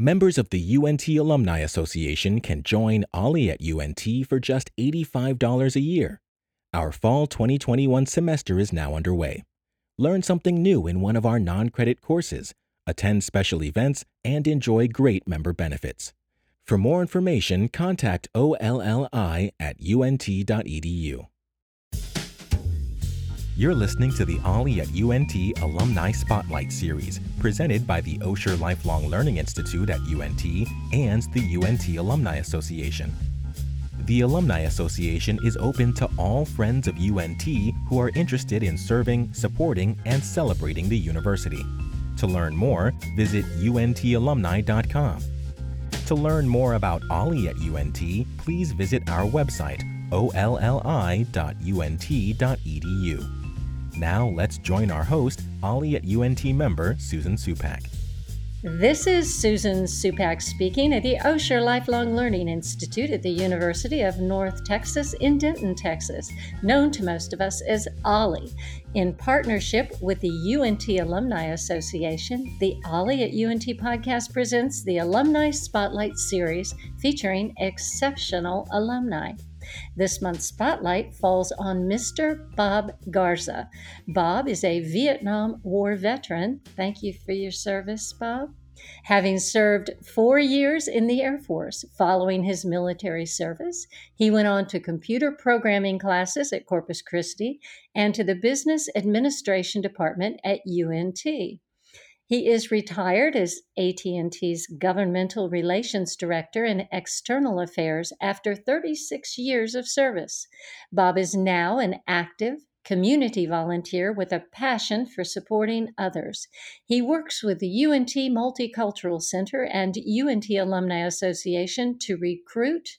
Members of the UNT Alumni Association can join OLLI at UNT for just $85 a year. Our fall 2021 semester is now underway. Learn something new in one of our non credit courses, attend special events, and enjoy great member benefits. For more information, contact OLLI at unt.edu. You're listening to the OLLI at UNT Alumni Spotlight Series, presented by the Osher Lifelong Learning Institute at UNT and the UNT Alumni Association. The Alumni Association is open to all friends of UNT who are interested in serving, supporting, and celebrating the university. To learn more, visit untalumni.com. To learn more about OLLI at UNT, please visit our website, olli.unt.edu. Now let's join our host, OLLI at UNT member Susan Supak. This is Susan Supak speaking at the Osher Lifelong Learning Institute at the University of North Texas in Denton, Texas, known to most of us as OLLI. In partnership with the UNT Alumni Association, the OLLI at UNT podcast presents the Alumni Spotlight Series featuring exceptional alumni. This month's spotlight falls on Mr. Bob Garza. Bob is a Vietnam War veteran. Thank you for your service, Bob. Having served four years in the Air Force following his military service, he went on to computer programming classes at Corpus Christi and to the Business Administration Department at UNT. He is retired as AT&T's governmental relations director in external affairs after 36 years of service. Bob is now an active community volunteer with a passion for supporting others. He works with the UNT Multicultural Center and UNT Alumni Association to recruit,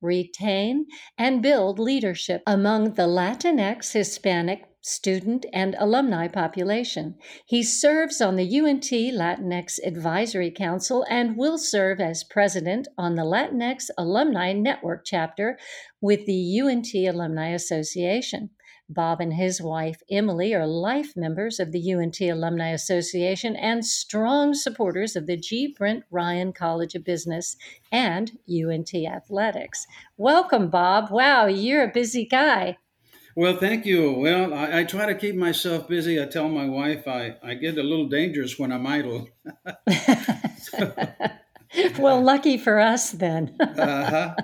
retain, and build leadership among the Latinx, Hispanic, student, and alumni population. He serves on the UNT Latinx Advisory Council and will serve as president on the Latinx Alumni Network chapter with the UNT Alumni Association. Bob and his wife, Emily, are life members of the UNT Alumni Association and strong supporters of the G. Brint Ryan College of Business and UNT Athletics. Welcome, Bob. Wow, you're a busy guy. Well, thank you. Well, I, I, try to keep myself busy. I tell my wife I, I get a little dangerous when I'm idle. well, lucky for us then. uh-huh.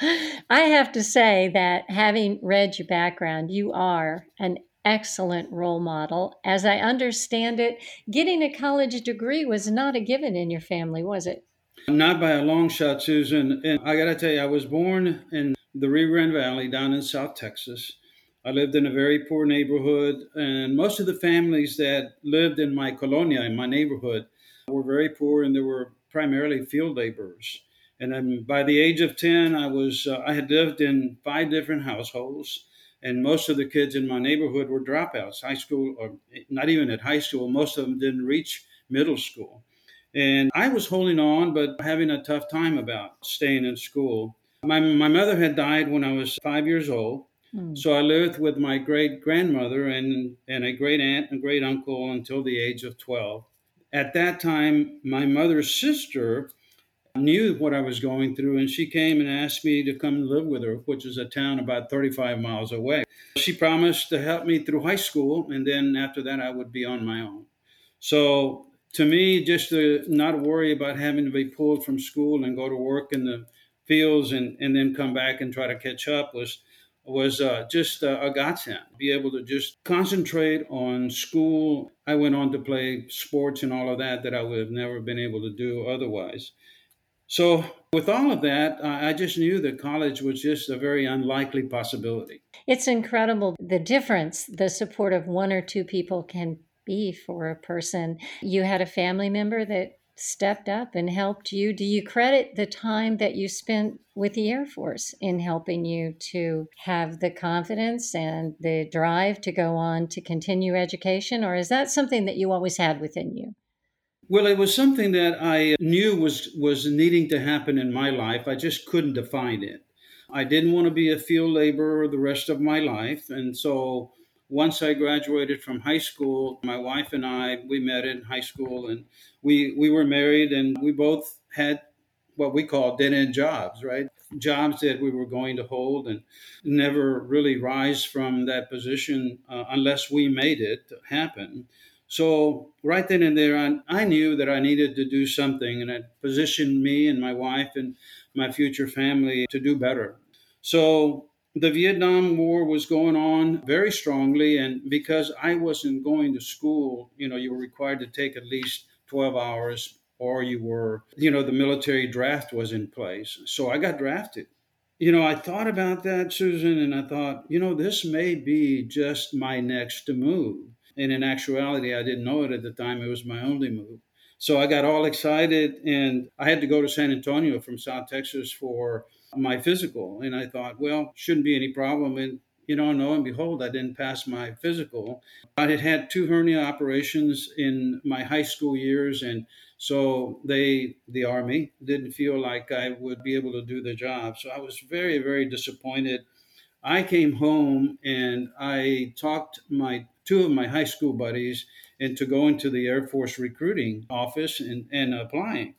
I have to say that having read your background, you are an excellent role model. As I understand it, getting a college degree was not a given in your family, was it? Not by a long shot, Susan. And I got to tell you, I was born in the Rio Grande Valley down in South Texas. I lived in a very poor neighborhood, and most of the families that lived in my colonia, in my neighborhood, were very poor, and they were primarily field laborers. And then by the age of 10, I was uh, I had lived in five different households, and most of the kids in my neighborhood were dropouts, high school, or not even at high school. Most of them didn't reach middle school. And I was holding on, but having a tough time about staying in school. My, my mother had died when I was five years old. Hmm. So I lived with my great grandmother and, and a great aunt and great uncle until the age of 12. At that time, my mother's sister knew what I was going through, and she came and asked me to come live with her, which is a town about 35 miles away. She promised to help me through high school, and then after that, I would be on my own. So to me, just to not worry about having to be pulled from school and go to work in the fields and, and then come back and try to catch up was was uh, just uh, a godsend. Be able to just concentrate on school. I went on to play sports and all of that that I would have never been able to do otherwise. So, with all of that, I just knew that college was just a very unlikely possibility. It's incredible the difference the support of one or two people can be for a person. You had a family member that stepped up and helped you. Do you credit the time that you spent with the Air Force in helping you to have the confidence and the drive to go on to continue education, or is that something that you always had within you? Well, it was something that I knew was was needing to happen in my life. I just couldn't define it. I didn't want to be a field laborer the rest of my life, and so once I graduated from high school, my wife and I, we met in high school and we, we were married and we both had what we call dead end jobs, right? Jobs that we were going to hold and never really rise from that position uh, unless we made it happen. So, right then and there, I, I knew that I needed to do something and it positioned me and my wife and my future family to do better. So, the Vietnam War was going on very strongly, and because I wasn't going to school, you know, you were required to take at least 12 hours, or you were, you know, the military draft was in place. So I got drafted. You know, I thought about that, Susan, and I thought, you know, this may be just my next move. And in actuality, I didn't know it at the time, it was my only move. So I got all excited, and I had to go to San Antonio from South Texas for my physical. And I thought, well, shouldn't be any problem. And, you know, lo and behold, I didn't pass my physical. I had had two hernia operations in my high school years. And so they, the Army, didn't feel like I would be able to do the job. So I was very, very disappointed. I came home and I talked my two of my high school buddies into going to the Air Force recruiting office and, and applying.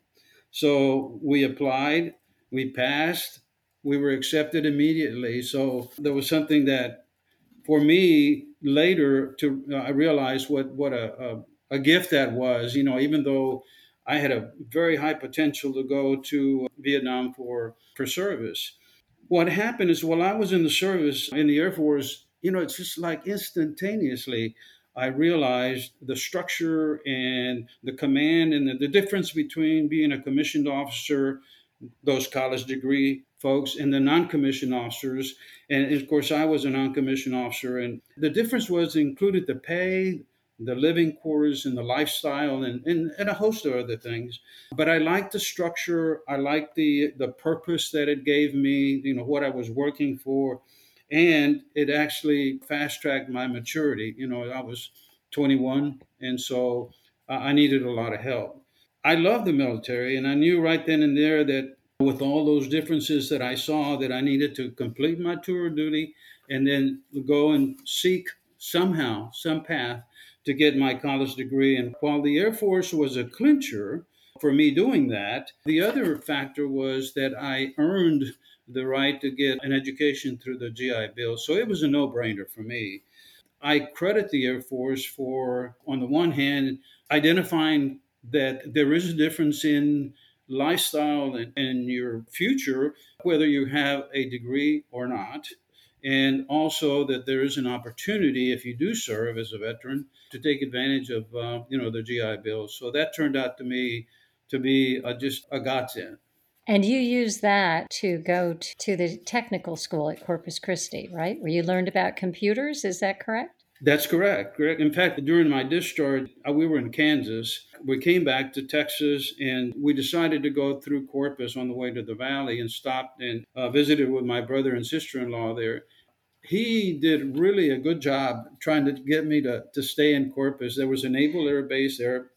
So we applied, we passed, we were accepted immediately. So there was something that, for me, later to uh, I realized what what a, a, a gift that was. You know, even though I had a very high potential to go to Vietnam for for service. What happened is while I was in the service in the Air Force, you know, it's just like instantaneously I realized the structure and the command and the, the difference between being a commissioned officer, those college degree folks and the non-commissioned officers. And of course, I was a non-commissioned officer, and the difference was included the pay, the living quarters, and the lifestyle, and, and, and a host of other things. But I liked the structure. I liked the the purpose that it gave me. You know what I was working for, and it actually fast tracked my maturity. You know, I was 21, and so I needed a lot of help. I love the military, and I knew right then and there that with all those differences that I saw that I needed to complete my tour of duty and then go and seek somehow, some path to get my college degree. And while the Air Force was a clincher for me doing that, the other factor was that I earned the right to get an education through the GI Bill. So it was a no brainer for me. I credit the Air Force for, on the one hand, identifying that there is a difference in lifestyle and, and your future, whether you have a degree or not. And also that there is an opportunity, if you do serve as a veteran, to take advantage of, uh, you know, the GI Bill. So that turned out to me to be a, just a godsend. And you used that to go to the technical school at Corpus Christi, right? Where you learned about computers. Is that correct? That's correct. Correct. In fact, during my discharge, uh, we were in Kansas. We came back to Texas, and we decided to go through Corpus on the way to the valley, and stopped and uh, visited with my brother and sister-in-law there. He did really a good job trying to get me to, to stay in Corpus. There was a Naval Air Base there,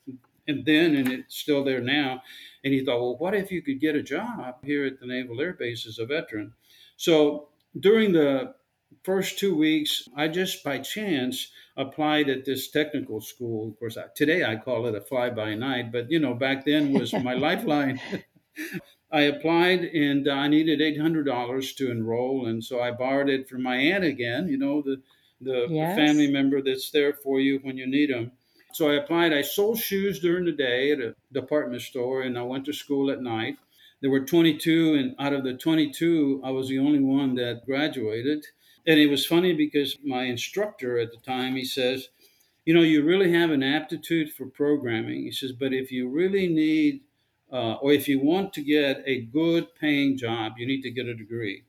and then, and it's still there now. And he thought, well, what if you could get a job here at the Naval Air Base as a veteran? So during the first two weeks, I just by chance applied at this technical school. Of course, I, today I call it a fly by night, but you know, back then was my lifeline. I applied and I needed eight hundred dollars to enroll, and so I borrowed it from my aunt again. You know, the the, yes. the family member that's there for you when you need them. So I applied. I sold shoes during the day at a department store, and I went to school at night. There were 22, and out of the 22, I was the only one that graduated. And it was funny because my instructor at the time, he says, you know, you really have an aptitude for programming. He says, but if you really need, uh, or if you want to get a good paying job, you need to get a degree.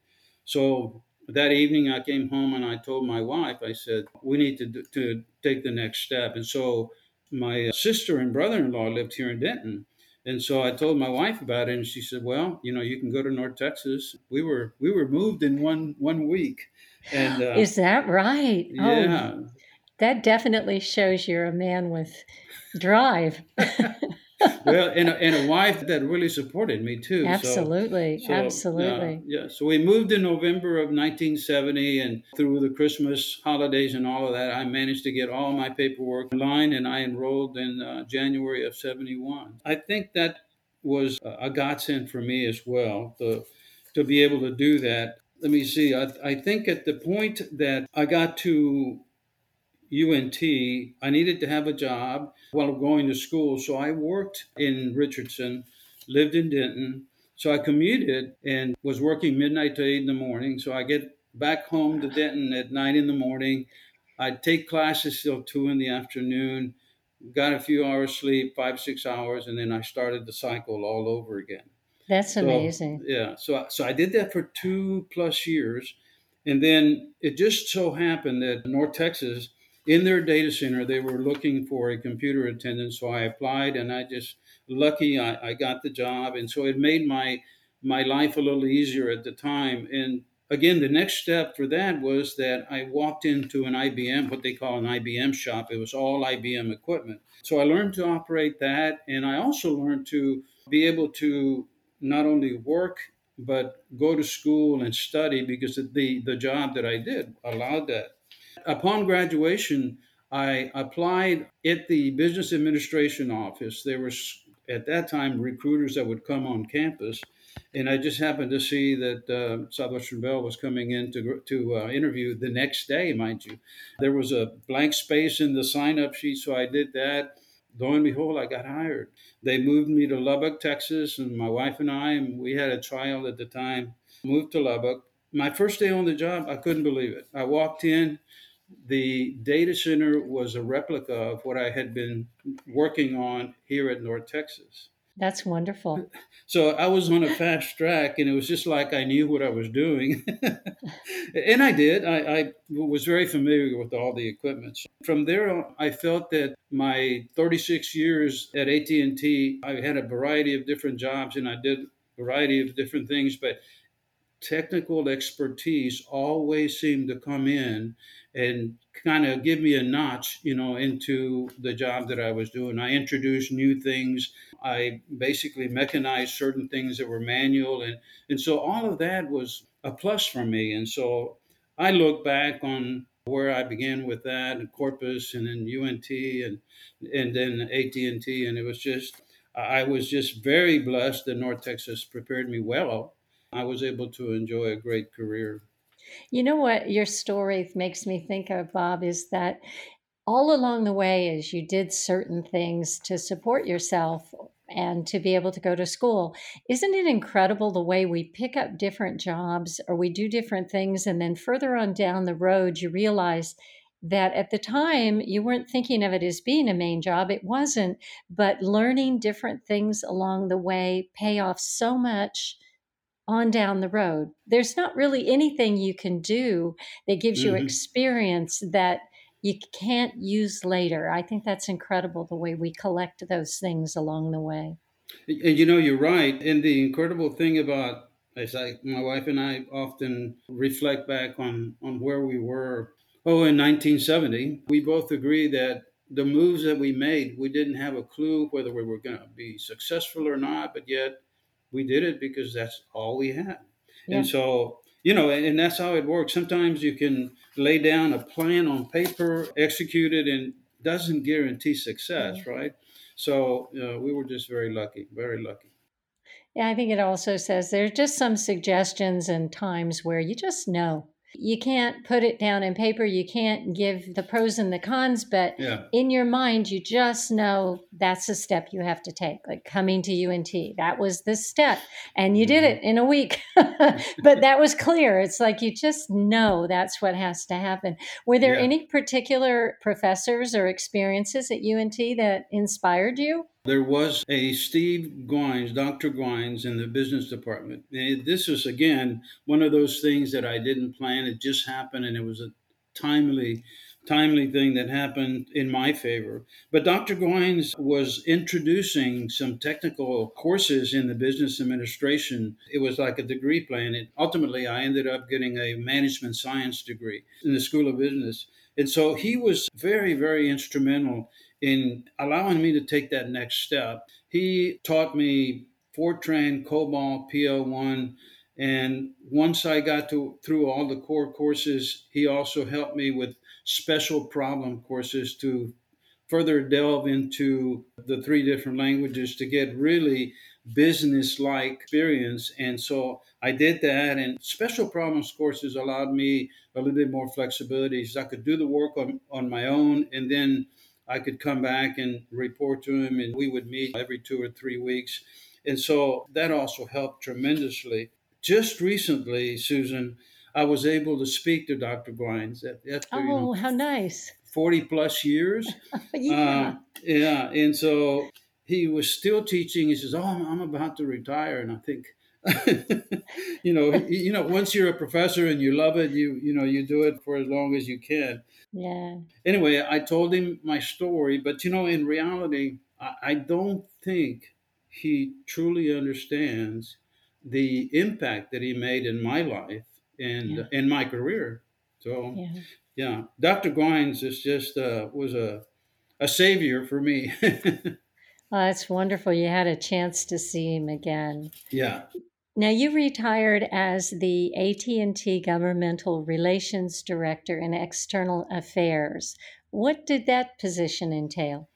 So that evening, I came home and I told my wife, I said, we need to, to take the next step. And so my sister and brother in law lived here in Denton. And so I told my wife about it, and she said, "Well, you know, you can go to North Texas." We were we were moved in one one week, and uh, is that right? Yeah. Oh, that definitely shows you're a man with drive. well, and a, and a wife that really supported me too. Absolutely, so, so, absolutely. yeah. So we moved in November of 1970, and through the Christmas holidays and all of that, I managed to get all my paperwork in line, and I enrolled in uh, January of 71. I think that was a godsend for me as well to to be able to do that. Let me see. I, I think at the point that I got to UNT, I needed to have a job while going to school. So I worked in Richardson, lived in Denton. So I commuted and was working midnight to eight in the morning. So I get back home to Denton at nine in the morning. I'd take classes till two in the afternoon, got a few hours sleep, five, six hours, and then I started the cycle all over again. That's So, amazing. yeah. So, so I did that for two plus years. And then it just so happened that North Texas, in their data center, they were looking for a computer attendant. So I applied and I just, lucky I, I got the job. And so it made my, my life a little easier at the time. And again, the next step for that was that I walked into an IBM, what they call an IBM shop. It was all IBM equipment. So I learned to operate that. And I also learned to be able to not only work but go to school and study because the the job that I did allowed that. Upon graduation, I applied at the business administration office. There was at that time recruiters that would come on campus, and I just happened to see that uh, Southwestern Bell was coming in to to uh, interview the next day, mind you. There was a blank space in the sign up sheet, so I did that. Lo and behold, I got hired they moved me to Lubbock, Texas, and my wife and I, and we had a child at the time, moved to Lubbock. My first day on the job, I couldn't believe it. I walked in, the data center was a replica of what I had been working on here at North Texas. That's wonderful. So I was on a fast track, and it was just like I knew what I was doing, and I did. I, I, was very familiar with all the equipment. From there, on, I felt that my 36 years at AT and T, I had a variety of different jobs, and I did a variety of different things, but technical expertise always seemed to come in and kind of give me a notch, you know, into the job that I was doing. I introduced new things. I basically mechanized certain things that were manual, and and so all of that was a plus for me. And so I look back on where I began with that, and Corpus, and then UNT, and and then AT and T, and it was just I was just very blessed that North Texas prepared me well. I was able to enjoy a great career. You know what your story makes me think of, Bob, is that all along the way, as you did certain things to support yourself and to be able to go to school, isn't it incredible the way we pick up different jobs or we do different things? And then further on down the road, you realize that at the time you weren't thinking of it as being a main job. It wasn't, but learning different things along the way pay off so much on down the road. There's not really anything you can do that gives you hmm experience that you can't use later. I think that's incredible the way we collect those things along the way. And you know, you're right. And the incredible thing about, as I, my wife and I often reflect back on on where we were. Oh, in 1970, we both agree that the moves that we made, we didn't have a clue whether we were going to be successful or not, but yet we did it because that's all we had. Yeah. And so, you know, and, and that's how it works. Sometimes you can lay down a plan on paper, execute it, and doesn't guarantee success, right? So uh, we were just very lucky, very lucky. Yeah, I think it also says there's just some suggestions and times where you just know. You can't put it down in paper, you can't give the pros and the cons, but Yeah. in your mind, you just know that's a step you have to take, like coming to UNT. That was the step, and you did it mm-hmm. in a week. but that was clear. It's like you just know that's what has to happen. Were there Yeah. any particular professors or experiences at UNT that inspired you? There was a Steve Guynes, Dr. Guynes, in the business department. And this is, again, one of those things that I didn't plan. It just happened, and it was a timely, timely thing that happened in my favor. But Dr. Guynes was introducing some technical courses in the business administration. It was like a degree plan. And ultimately, I ended up getting a management science degree in the School of Business. And so he was very, very instrumental in allowing me to take that next step. he taught me Fortran, COBOL, PL1. And once I got to through all the core courses, he also helped me with special problem courses to further delve into the three different languages to get really business like experience. And so I did that. And special problems courses allowed me a little bit more flexibility. So I could do the work on, on my own and then I could come back and report to him, and we would meet every two or three weeks. And so that also helped tremendously. Just recently, Susan, I was able to speak to Dr. Glines. After, oh, you know, how nice. 40 plus years. yeah. Um, yeah. And so he was still teaching. He says, Oh, I'm about to retire. And I think, you know, you know, once you're a professor and you love it, you, you know, you do it for as long as you can. Yeah. Anyway, I told him my story, but you know, in reality, I, I don't think he truly understands the impact that he made in my life and yeah. in my career. So, yeah, yeah. Dr. Glines is just uh, was a a savior for me. well, that's wonderful. You had a chance to see him again. Yeah. Now you retired as the AT&T Governmental Relations Director in External Affairs. What did that position entail?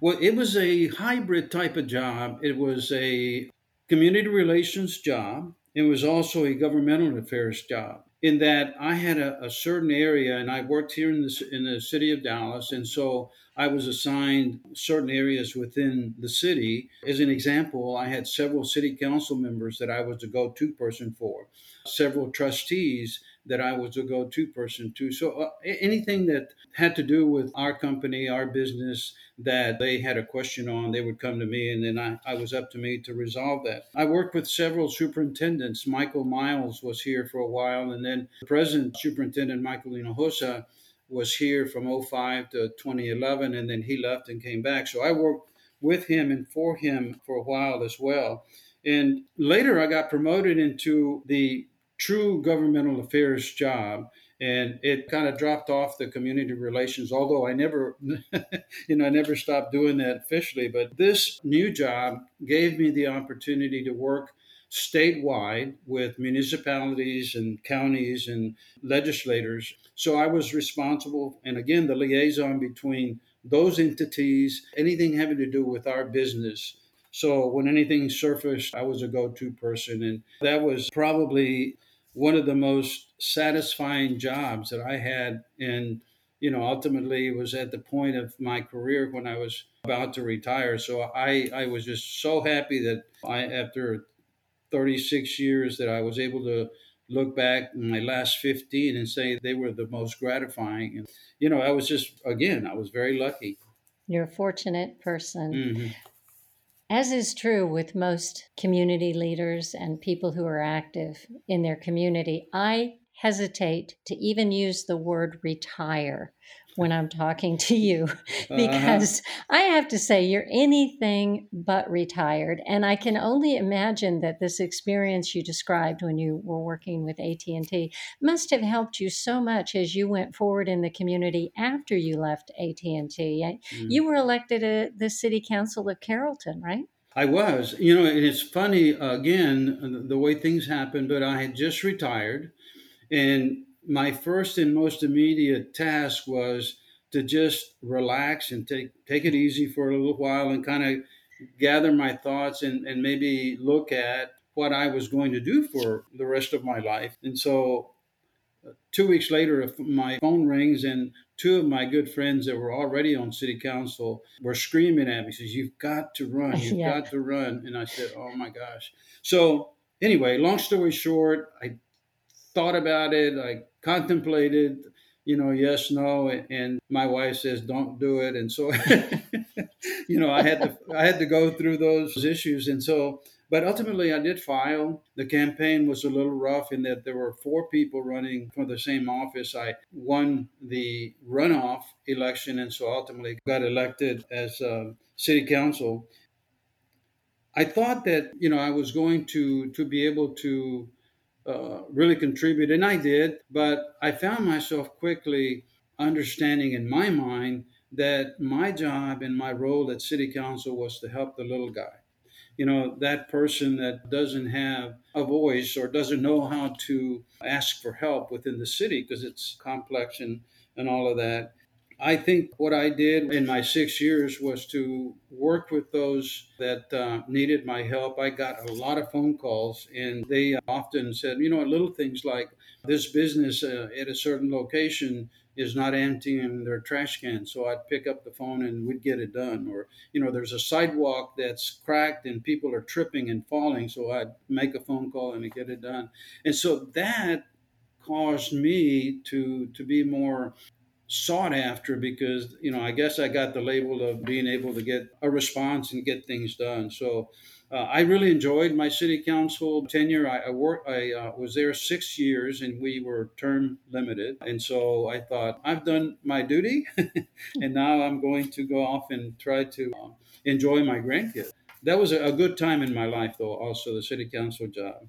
Well, it was a hybrid type of job. It was a community relations job. It was also a governmental affairs job in that I had a, a, certain area and I worked here in the, in the city of Dallas. And so I was assigned certain areas within the city. As an example, I had several city council members that I was a go to person for, several trustees that I was a go to person to. So uh, anything that had to do with our company, our business, that they had a question on, they would come to me and then I, I was up to me to resolve that. I worked with several superintendents. Michael Miles was here for a while, and then the present superintendent, Michael Hinojosa, was here from 05 to 2011, and then he left and came back. So I worked with him and for him for a while as well. And later I got promoted into the true governmental affairs job and it kind of dropped off the community relations although i never you know i never stopped doing that officially but this new job gave me the opportunity to work statewide with municipalities and counties and legislators so i was responsible and again the liaison between those entities anything having to do with our business so when anything surfaced, I was a go to person. And that was probably one of the most satisfying jobs that I had. And, you know, ultimately was at the point of my career when I was about to retire. So I, I was just so happy that I, after 36 years, that I was able to look back in my last 15 and say they were the most gratifying. And, you know, I was just, again, I was very lucky. You're a fortunate person. Mm-hmm. As is true with most community leaders and people who are active in their community, I hesitate to even use the word retire when I'm talking to you uh-huh. because uh-huh. I have to say you're anything but retired and I can only imagine that this experience you described when you were working with AT&T must have helped you so much as you went forward in the community after you left AT&T. Mm. You were elected to the city council of Carrollton, right? I was. You know, it's funny again the way things happened, but I had just retired and my first and most immediate task was to just relax and take take it easy for a little while and kind of gather my thoughts and, and maybe look at what I was going to do for the rest of my life. And so uh, two weeks later, my phone rings and two of my good friends that were already on city council were screaming at me, says, you've got to run, you've yeah. got to run. And I said, oh my gosh. So anyway, long story short, I thought about it. I contemplated, you know, yes, no, and my wife says don't do it, and so, you know, I had to I had to go through those issues, and so. But ultimately, I did file. The campaign was a little rough in that there were four people running for the same office. I won the runoff election, and so ultimately got elected as uh, city council. I thought that you know I was going to to be able to uh, really contribute, and I did. But I found myself quickly understanding in my mind that my job and my role at city council was to help the little guy you know, that person that doesn't have a voice or doesn't know how to ask for help within the city because it's complex and, and all of that. I think what I did in my six years was to work with those that uh, needed my help. I got a lot of phone calls, and they often said, you know, little things like this business uh, at a certain location is not emptying their trash can. So I'd pick up the phone and we'd get it done. Or, you know, there's a sidewalk that's cracked and people are tripping and falling. So I'd make a phone call and get it done. And so that caused me to to be more sought after because you know I guess I got the label of being able to get a response and get things done. So uh, I really enjoyed my city council tenure. I, I worked. I uh, was there six years, and we were term limited. And so I thought I've done my duty, and now I'm going to go off and try to uh, enjoy my grandkids. That was a, a good time in my life, though. Also, the city council job.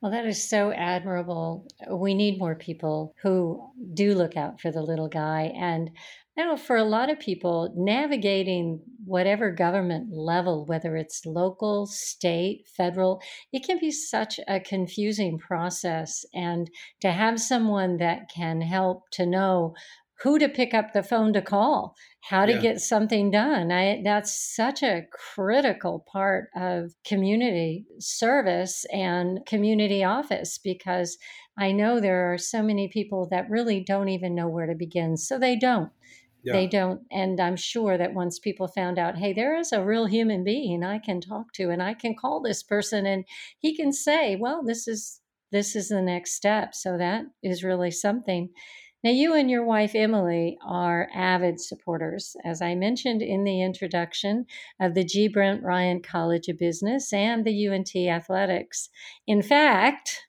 Well, that is so admirable. We need more people who do look out for the little guy. And I know for a lot of people, navigating whatever government level, whether it's local, state, federal, it can be such a confusing process. And to have someone that can help to know who to pick up the phone to call, how to yeah. get something done. I, that's such a critical part of community service and community office because I know there are so many people that really don't even know where to begin. So they don't. Yeah. They don't. And I'm sure that once people found out, hey, there is a real human being I can talk to and I can call this person and he can say, well, this is this is the next step. So that is really something. Now, you and your wife Emily are avid supporters, as I mentioned in the introduction, of the G. Brint Ryan College of Business and the UNT Athletics. In fact,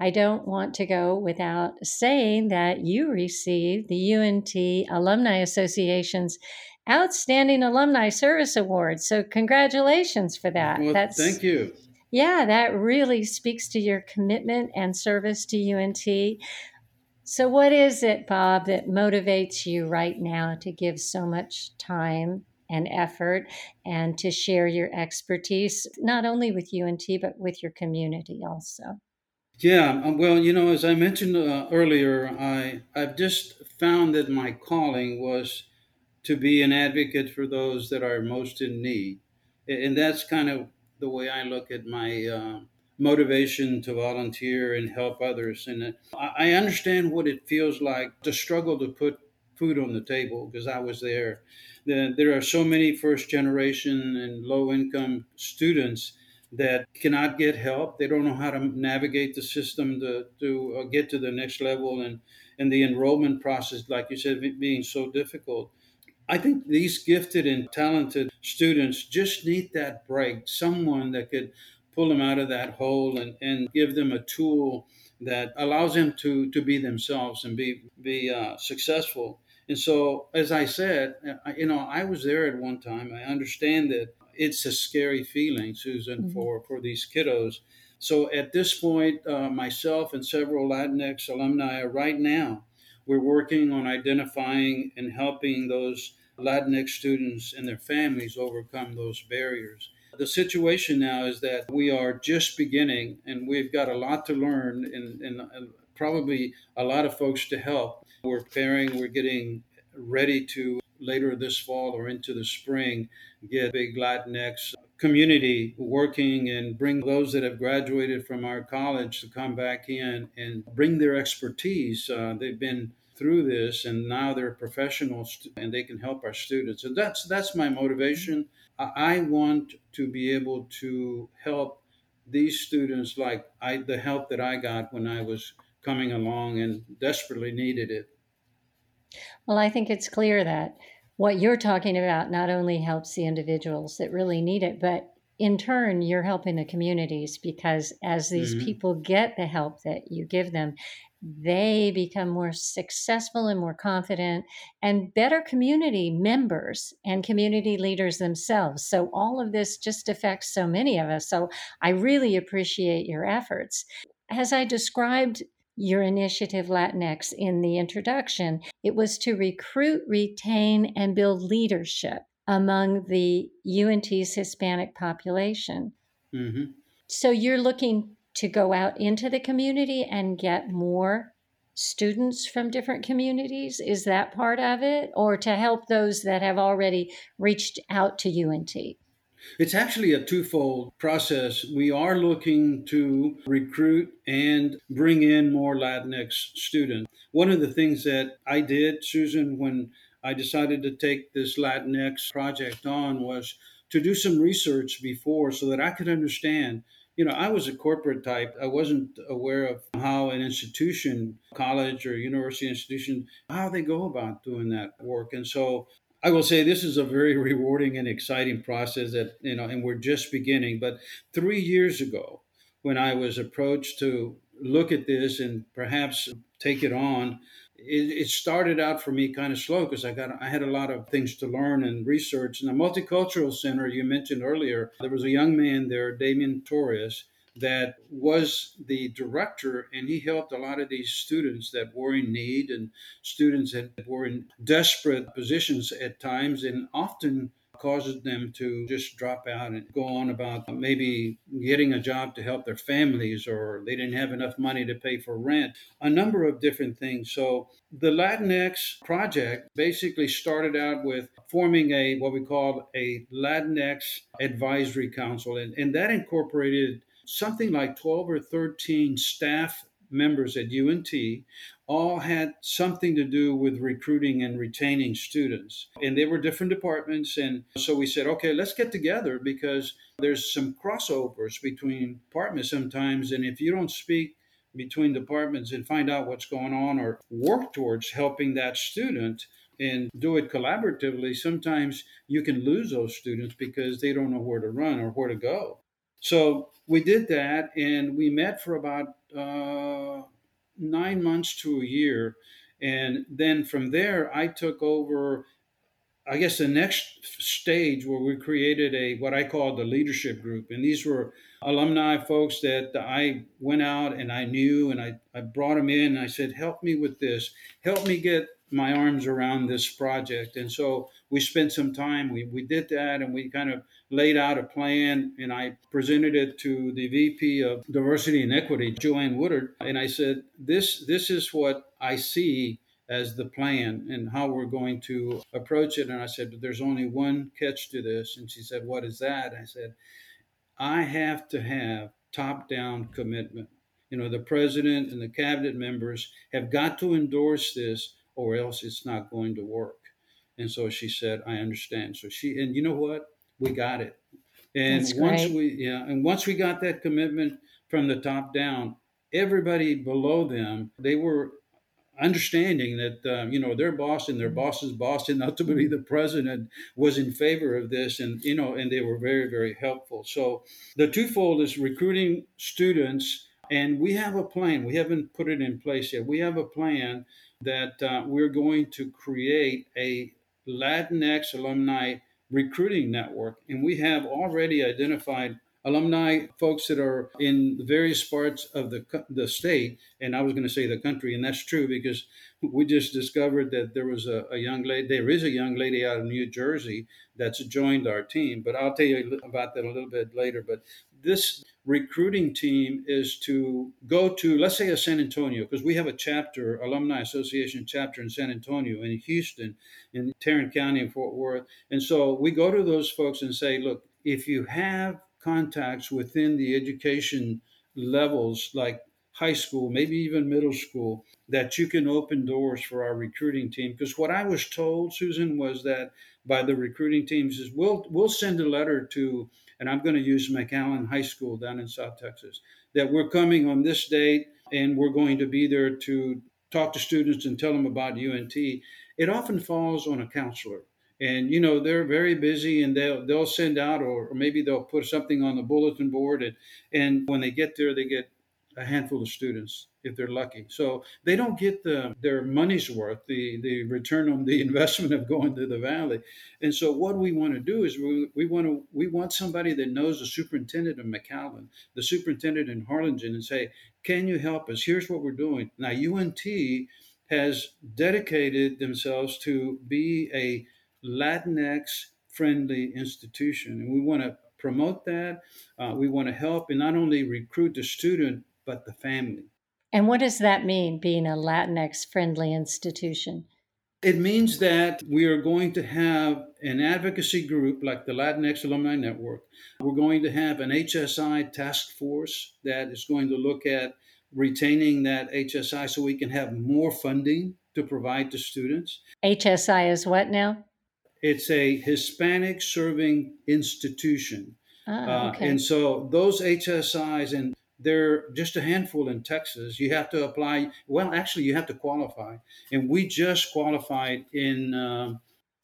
I don't want to go without saying that you received the UNT Alumni Association's Outstanding Alumni Service Award. So, congratulations for that. Well, That's, thank you. Yeah, that really speaks to your commitment and service to UNT. So, what is it, Bob, that motivates you right now to give so much time and effort and to share your expertise, not only with UNT, but with your community also? Yeah, um, well, you know, as I mentioned uh, earlier, I, I've just found that my calling was to be an advocate for those that are most in need. And that's kind of the way I look at my. Uh, motivation to volunteer and help others. And I understand what it feels like to struggle to put food on the table because I was there. There are so many first generation and low income students that cannot get help. They don't know how to navigate the system to, to uh, get to the next level and, and the enrollment process, like you said, being so difficult. I think these gifted and talented students just need that break, someone that could pull them out of that hole and, and give them a tool that allows them to, to be themselves and be, be uh, successful. And so, as I said, you know, I was there at one time. I understand that it's a scary feeling, Susan, mm-hmm. for, for these kiddos. So at this point, uh, myself and several Latinx alumni are right now, we're working on identifying and helping those Latinx students and their families overcome those barriers. The situation now is that we are just beginning and we've got a lot to learn and, and, and probably a lot of folks to help. We're preparing, we're getting ready to later this fall or into the spring get big Latinx community working and bring those that have graduated from our college to come back in and bring their expertise. Uh, they've been through this and now they're professionals and they can help our students. And that's that's my motivation. I want to be able to help these students like I the help that I got when I was coming along and desperately needed it. Well, I think it's clear that what you're talking about not only helps the individuals that really need it, but in turn, you're helping the communities because as these mm-hmm. people get the help that you give them, they become more successful and more confident and better community members and community leaders themselves. So, all of this just affects so many of us. So, I really appreciate your efforts. As I described your initiative Latinx in the introduction, it was to recruit, retain, and build leadership among the UNT's Hispanic population. Mm-hmm. So you're looking to go out into the community and get more students from different communities? Is that part of it? Or to help those that have already reached out to UNT? It's actually a twofold process. We are looking to recruit and bring in more Latinx students. One of the things that I did, Susan, when I decided to take this Latinx project on was to do some research before so that I could understand. You know, I was a corporate type. I wasn't aware of how an institution, college or university institution, how they go about doing that work. And so I will say this is a very rewarding and exciting process that, you know, and we're just beginning. But three years ago, when I was approached to look at this and perhaps take it on, it, it started out for me kind of slow because I got I had a lot of things to learn and research. And the multicultural center you mentioned earlier, there was a young man there, Damien Torres, that was the director, and he helped a lot of these students that were in need and students that were in desperate positions at times, and often causes them to just drop out and go on about maybe getting a job to help their families or they didn't have enough money to pay for rent, a number of different things. So the Latinx project basically started out with forming a what we call a Latinx advisory council and, and that incorporated something like 12 or 13 staff members at UNT all had something to do with recruiting and retaining students. And they were different departments. And so we said, okay, let's get together because there's some crossovers between departments sometimes. And if you don't speak between departments and find out what's going on or work towards helping that student, and do it collaboratively, sometimes you can lose those students because they don't know where to run or where to go. So we did that and we met for about uh, nine months to a year. And then from there, I took over, I guess, the next stage where we created a what I call the leadership group. And these were alumni folks that I went out and I knew and I, I brought them in I said, help me with this, help me get my arms around this project. And so we spent some time, we, we did that and we kind of laid out a plan and I presented it to the VP of Diversity and Equity, Joanne Woodard. And I said, this, this is what I see as the plan and how we're going to approach it. And I said, but there's only one catch to this. And she said, what is that? I said, I have to have top down commitment. You know, the president and the cabinet members have got to endorse this or else it's not going to work. And so she said, I understand. So she, and you know what? We got it. And once we, yeah, and once we got that commitment from the top down, everybody below them, they were understanding that um, you know their boss and their boss's boss and ultimately the president was in favor of this and you know and they were very very helpful so the twofold is recruiting students and we have a plan we haven't put it in place yet we have a plan that uh, we're going to create a Latinx alumni recruiting network. And we have already identified alumni folks that are in various parts of the, the state. And I was going to say the country, and that's true because we just discovered that there was a, a young lady, there is a young lady out of New Jersey that's joined our team. But I'll tell you about that a little bit later. But this recruiting team is to go to, let's say, a San Antonio, because we have a chapter, Alumni Association chapter in San Antonio, in Houston, in Tarrant County, and Fort Worth. And so we go to those folks and say, look, if you have contacts within the education levels, like high school, maybe even middle school, that you can open doors for our recruiting team. Because what I was told, Susan, was that by the recruiting teams is we'll we'll send a letter to and I'm going to use McAllen High School down in South Texas, that we're coming on this date and we're going to be there to talk to students and tell them about UNT. It often falls on a counselor. And you know they're very busy, and they'll they'll send out, or, or maybe they'll put something on the bulletin board, and and when they get there, they get a handful of students if they're lucky. So they don't get the their money's worth, the the return on the investment of going to the valley. And so what we want to do is we, we want to we want somebody that knows the superintendent of McAllen, the superintendent in Harlingen, and say, can you help us? Here's what we're doing. Now UNT has dedicated themselves to be a Latinx friendly institution, and we want to promote that. Uh, we want to help and not only recruit the student, but the family. And what does that mean, being a Latinx friendly institution? It means that we are going to have an advocacy group like the Latinx Alumni Network. We're going to have an HSI task force that is going to look at retaining that HSI so we can have more funding to provide to students. HSI is what now? It's a Hispanic serving institution. Ah, okay. uh, and so those HSIs, and they're just a handful in Texas. You have to apply. Well, actually, you have to qualify. And we just qualified in, um,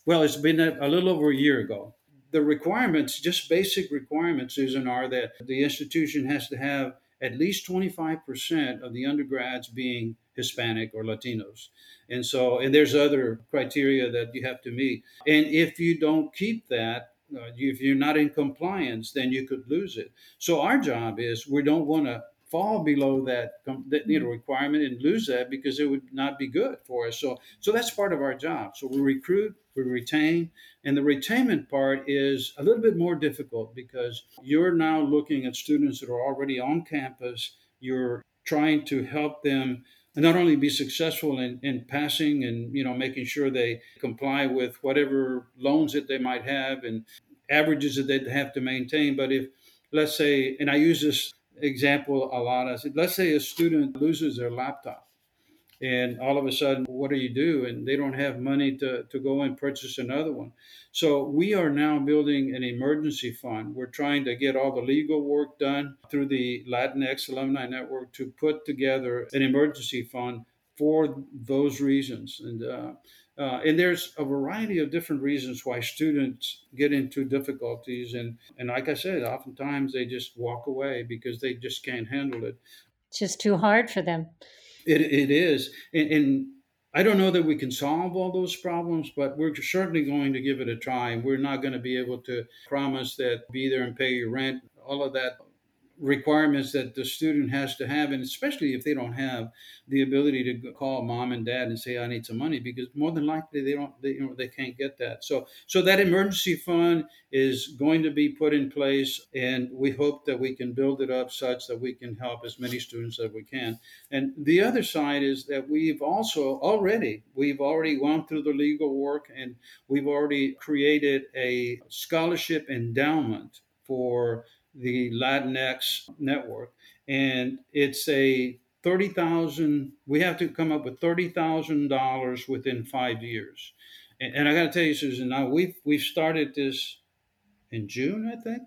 well, it's been a, a little over a year ago. The requirements, just basic requirements, Susan, are that the institution has to have at least 25% of the undergrads being Hispanic or Latinos. And so, and there's other criteria that you have to meet. And if you don't keep that, uh, if you're not in compliance, then you could lose it. So our job is we don't want to fall below that, that you know requirement and lose that because it would not be good for us. So so that's part of our job. So we recruit, we retain, and the retainment part is a little bit more difficult because you're now looking at students that are already on campus. You're trying to help them not only be successful in, in passing and you know making sure they comply with whatever loans that they might have and averages that they have to maintain but if let's say and i use this example a lot i said let's say a student loses their laptop and all of a sudden what do you do? And they don't have money to, to go and purchase another one. So we are now building an emergency fund. We're trying to get all the legal work done through the latinx alumni network to put together an emergency fund for those reasons. And uh, uh, and there's a variety of different reasons why students get into difficulties. And and like i said oftentimes they just walk away because they just can't handle it. It's just too hard for them it, it is. And, and, I don't know that we can solve all those problems, but we're certainly going to give it a try. And We're not going to be able to promise that be there and pay your rent. All of that requirements that the student has to have, and especially if they don't have the ability to call mom and dad and say, "I need some money," because more than likely they don't, they, you know, they can't get that. So, so that emergency fund is going to be put in place, and we hope that we can build it up such that we can help as many students as we can. And the other side is that we've also already we've already gone through the legal work, and we've already created a scholarship endowment for the Latinx network, and it's a thirty thousand. We have to come up with thirty thousand dollars within five years, and, and I got to tell you, Susan, now we've we've started this in June, I think,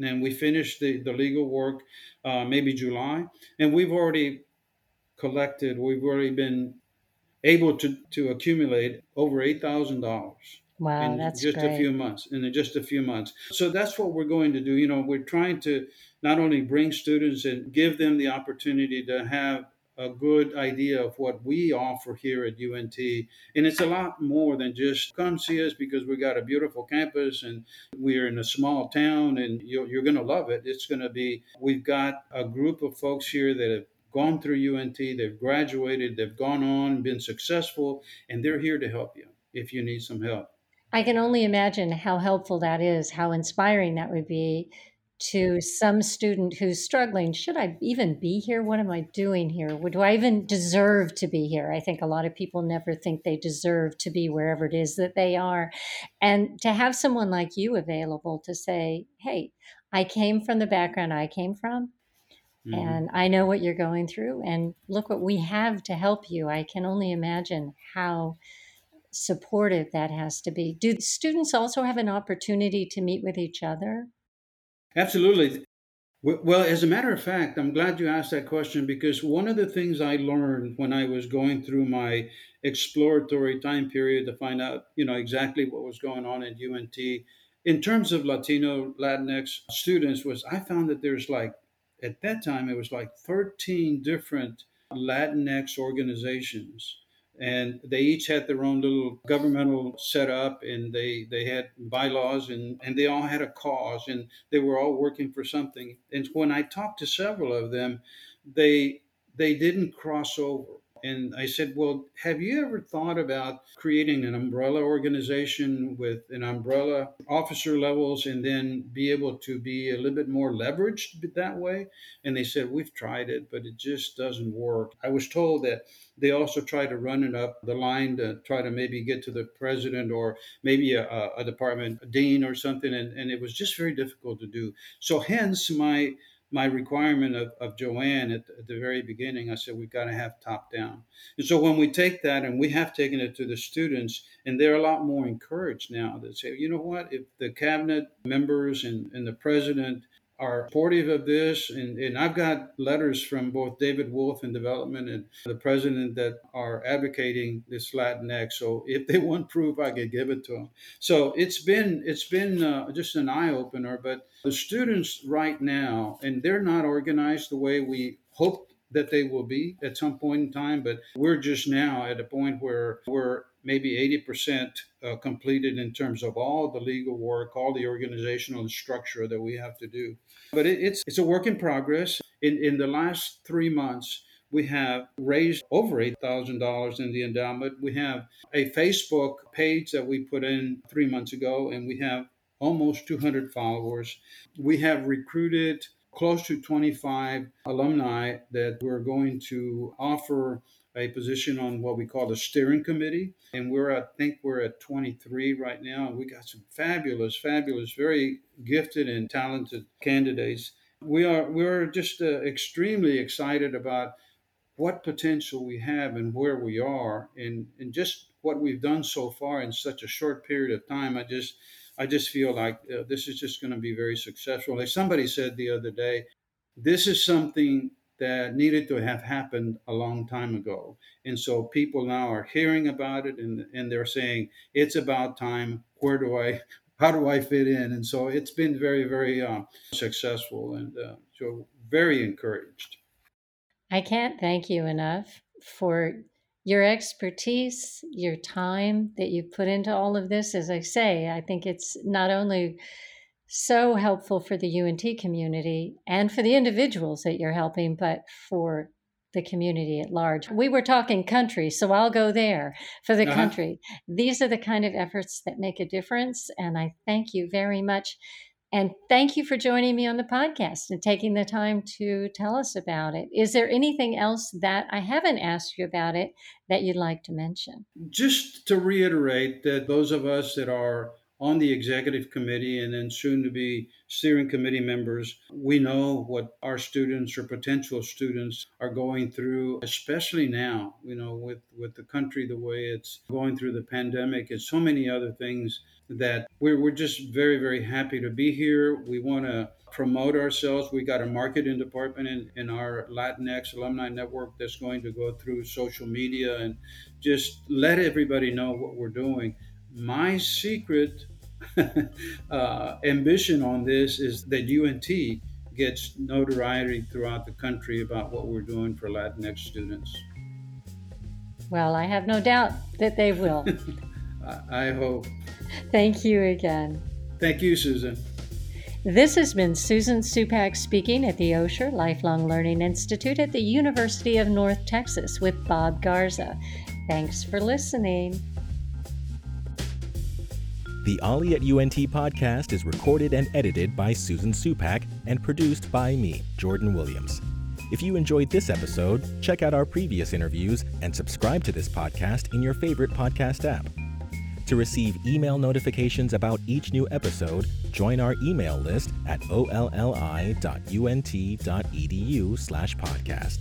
and we finished the the legal work uh, maybe July, and we've already collected. We've already been able to to accumulate over eight thousand dollars Wow, in that's just great. a few months. In just a few months. So that's what we're going to do. You know, we're trying to not only bring students and give them the opportunity to have a good idea of what we offer here at UNT. And it's a lot more than just come see us because we got a beautiful campus and we're in a small town and you're, you're going to love it. It's going to be, we've got a group of folks here that have gone through UNT, they've graduated, they've gone on, been successful, and they're here to help you if you need some help. I can only imagine how helpful that is, how inspiring that would be to some student who's struggling. Should I even be here? What am I doing here? Do I even deserve to be here? I think a lot of people never think they deserve to be wherever it is that they are. And to have someone like you available to say, hey, I came from the background I came from. Mm-hmm. And I know what you're going through, and look what we have to help you. I can only imagine how supportive that has to be. Do students also have an opportunity to meet with each other? Absolutely. Well, as a matter of fact, I'm glad you asked that question because one of the things I learned when I was going through my exploratory time period to find out, you know, exactly what was going on at UNT in terms of Latino Latinx students was I found that there's like at that time it was like 13 different Latinx organizations and they each had their own little governmental setup and they they had bylaws and and they all had a cause and they were all working for something. And when i talked to several of them they they didn't cross over and I said, Well, have you ever thought about creating an umbrella organization with an umbrella officer levels and then be able to be a little bit more leveraged that way? And they said, We've tried it, but it just doesn't work. I was told that they also try to run it up the line to try to maybe get to the president or maybe a, a department a dean or something. And, and it was just very difficult to do. So, hence my my requirement of, of Joanne at, at the very beginning, I said, we've got to have top down. And so when we take that and we have taken it to the students, and they're a lot more encouraged now to say, you know what, if the cabinet members and, and the president are supportive of this. And, and I've got letters from both David Wolf in development and the president that are advocating this Latinx. So if they want proof, I could give it to them. So it's been it's been uh, just an eye opener. But the students right now, and they're not organized the way we hope that they will be at some point in time, but we're just now at a point where we're maybe 80% uh, completed in terms of all the legal work, all the organizational structure that we have to do. But it, it's it's a work in progress. In in the last three months, we have raised over $8,000 in the endowment. We have a Facebook page that we put in three months ago, and we have almost 200 followers. We have recruited close to 25 alumni that we're going to offer a position on what we call the steering committee. And we're, I think we're at 23 right now. We got some fabulous, fabulous, very gifted and talented candidates. We are, we're just uh, extremely excited about what potential we have and where we are and, and just what we've done so far in such a short period of time. I just, I just feel like uh, this is just going to be very successful. Like somebody said the other day, this is something that needed to have happened a long time ago. And so people now are hearing about it and, and they're saying, it's about time. Where do I, how do I fit in? And so it's been very, very uh, successful and uh, so very encouraged. I can't thank you enough for your expertise, your time that you put into all of this. As I say, I think it's not only so helpful for the UNT community and for the individuals that you're helping, but for the community at large. We were talking country, so I'll go there for the uh-huh. country. These are the kind of efforts that make a difference. And I thank you very much. And thank you for joining me on the podcast and taking the time to tell us about it. Is there anything else that I haven't asked you about it that you'd like to mention? Just to reiterate that those of us that are on the executive committee and then soon to be steering committee members, we know what our students or potential students are going through, especially now, you know, with, with the country the way it's going through the pandemic and so many other things that we're, we're just very, very happy to be here. We want to promote ourselves. We got a marketing department in, in our Latinx alumni network that's going to go through social media and just let everybody know what we're doing. My secret uh, ambition on this is that UNT gets notoriety throughout the country about what we're doing for Latinx students. Well, I have no doubt that they will. I hope. Thank you again. Thank you, Susan. This has been Susan Supak speaking at the Osher Lifelong Learning Institute at the University of North Texas with Bob Garza. Thanks for listening. The OLLI at UNT podcast is recorded and edited by Susan Supak and produced by me, Jordan Williams. If you enjoyed this episode, check out our previous interviews and subscribe to this podcast in your favorite podcast app. To receive email notifications about each new episode, join our email list at olli.unt.edu/podcast.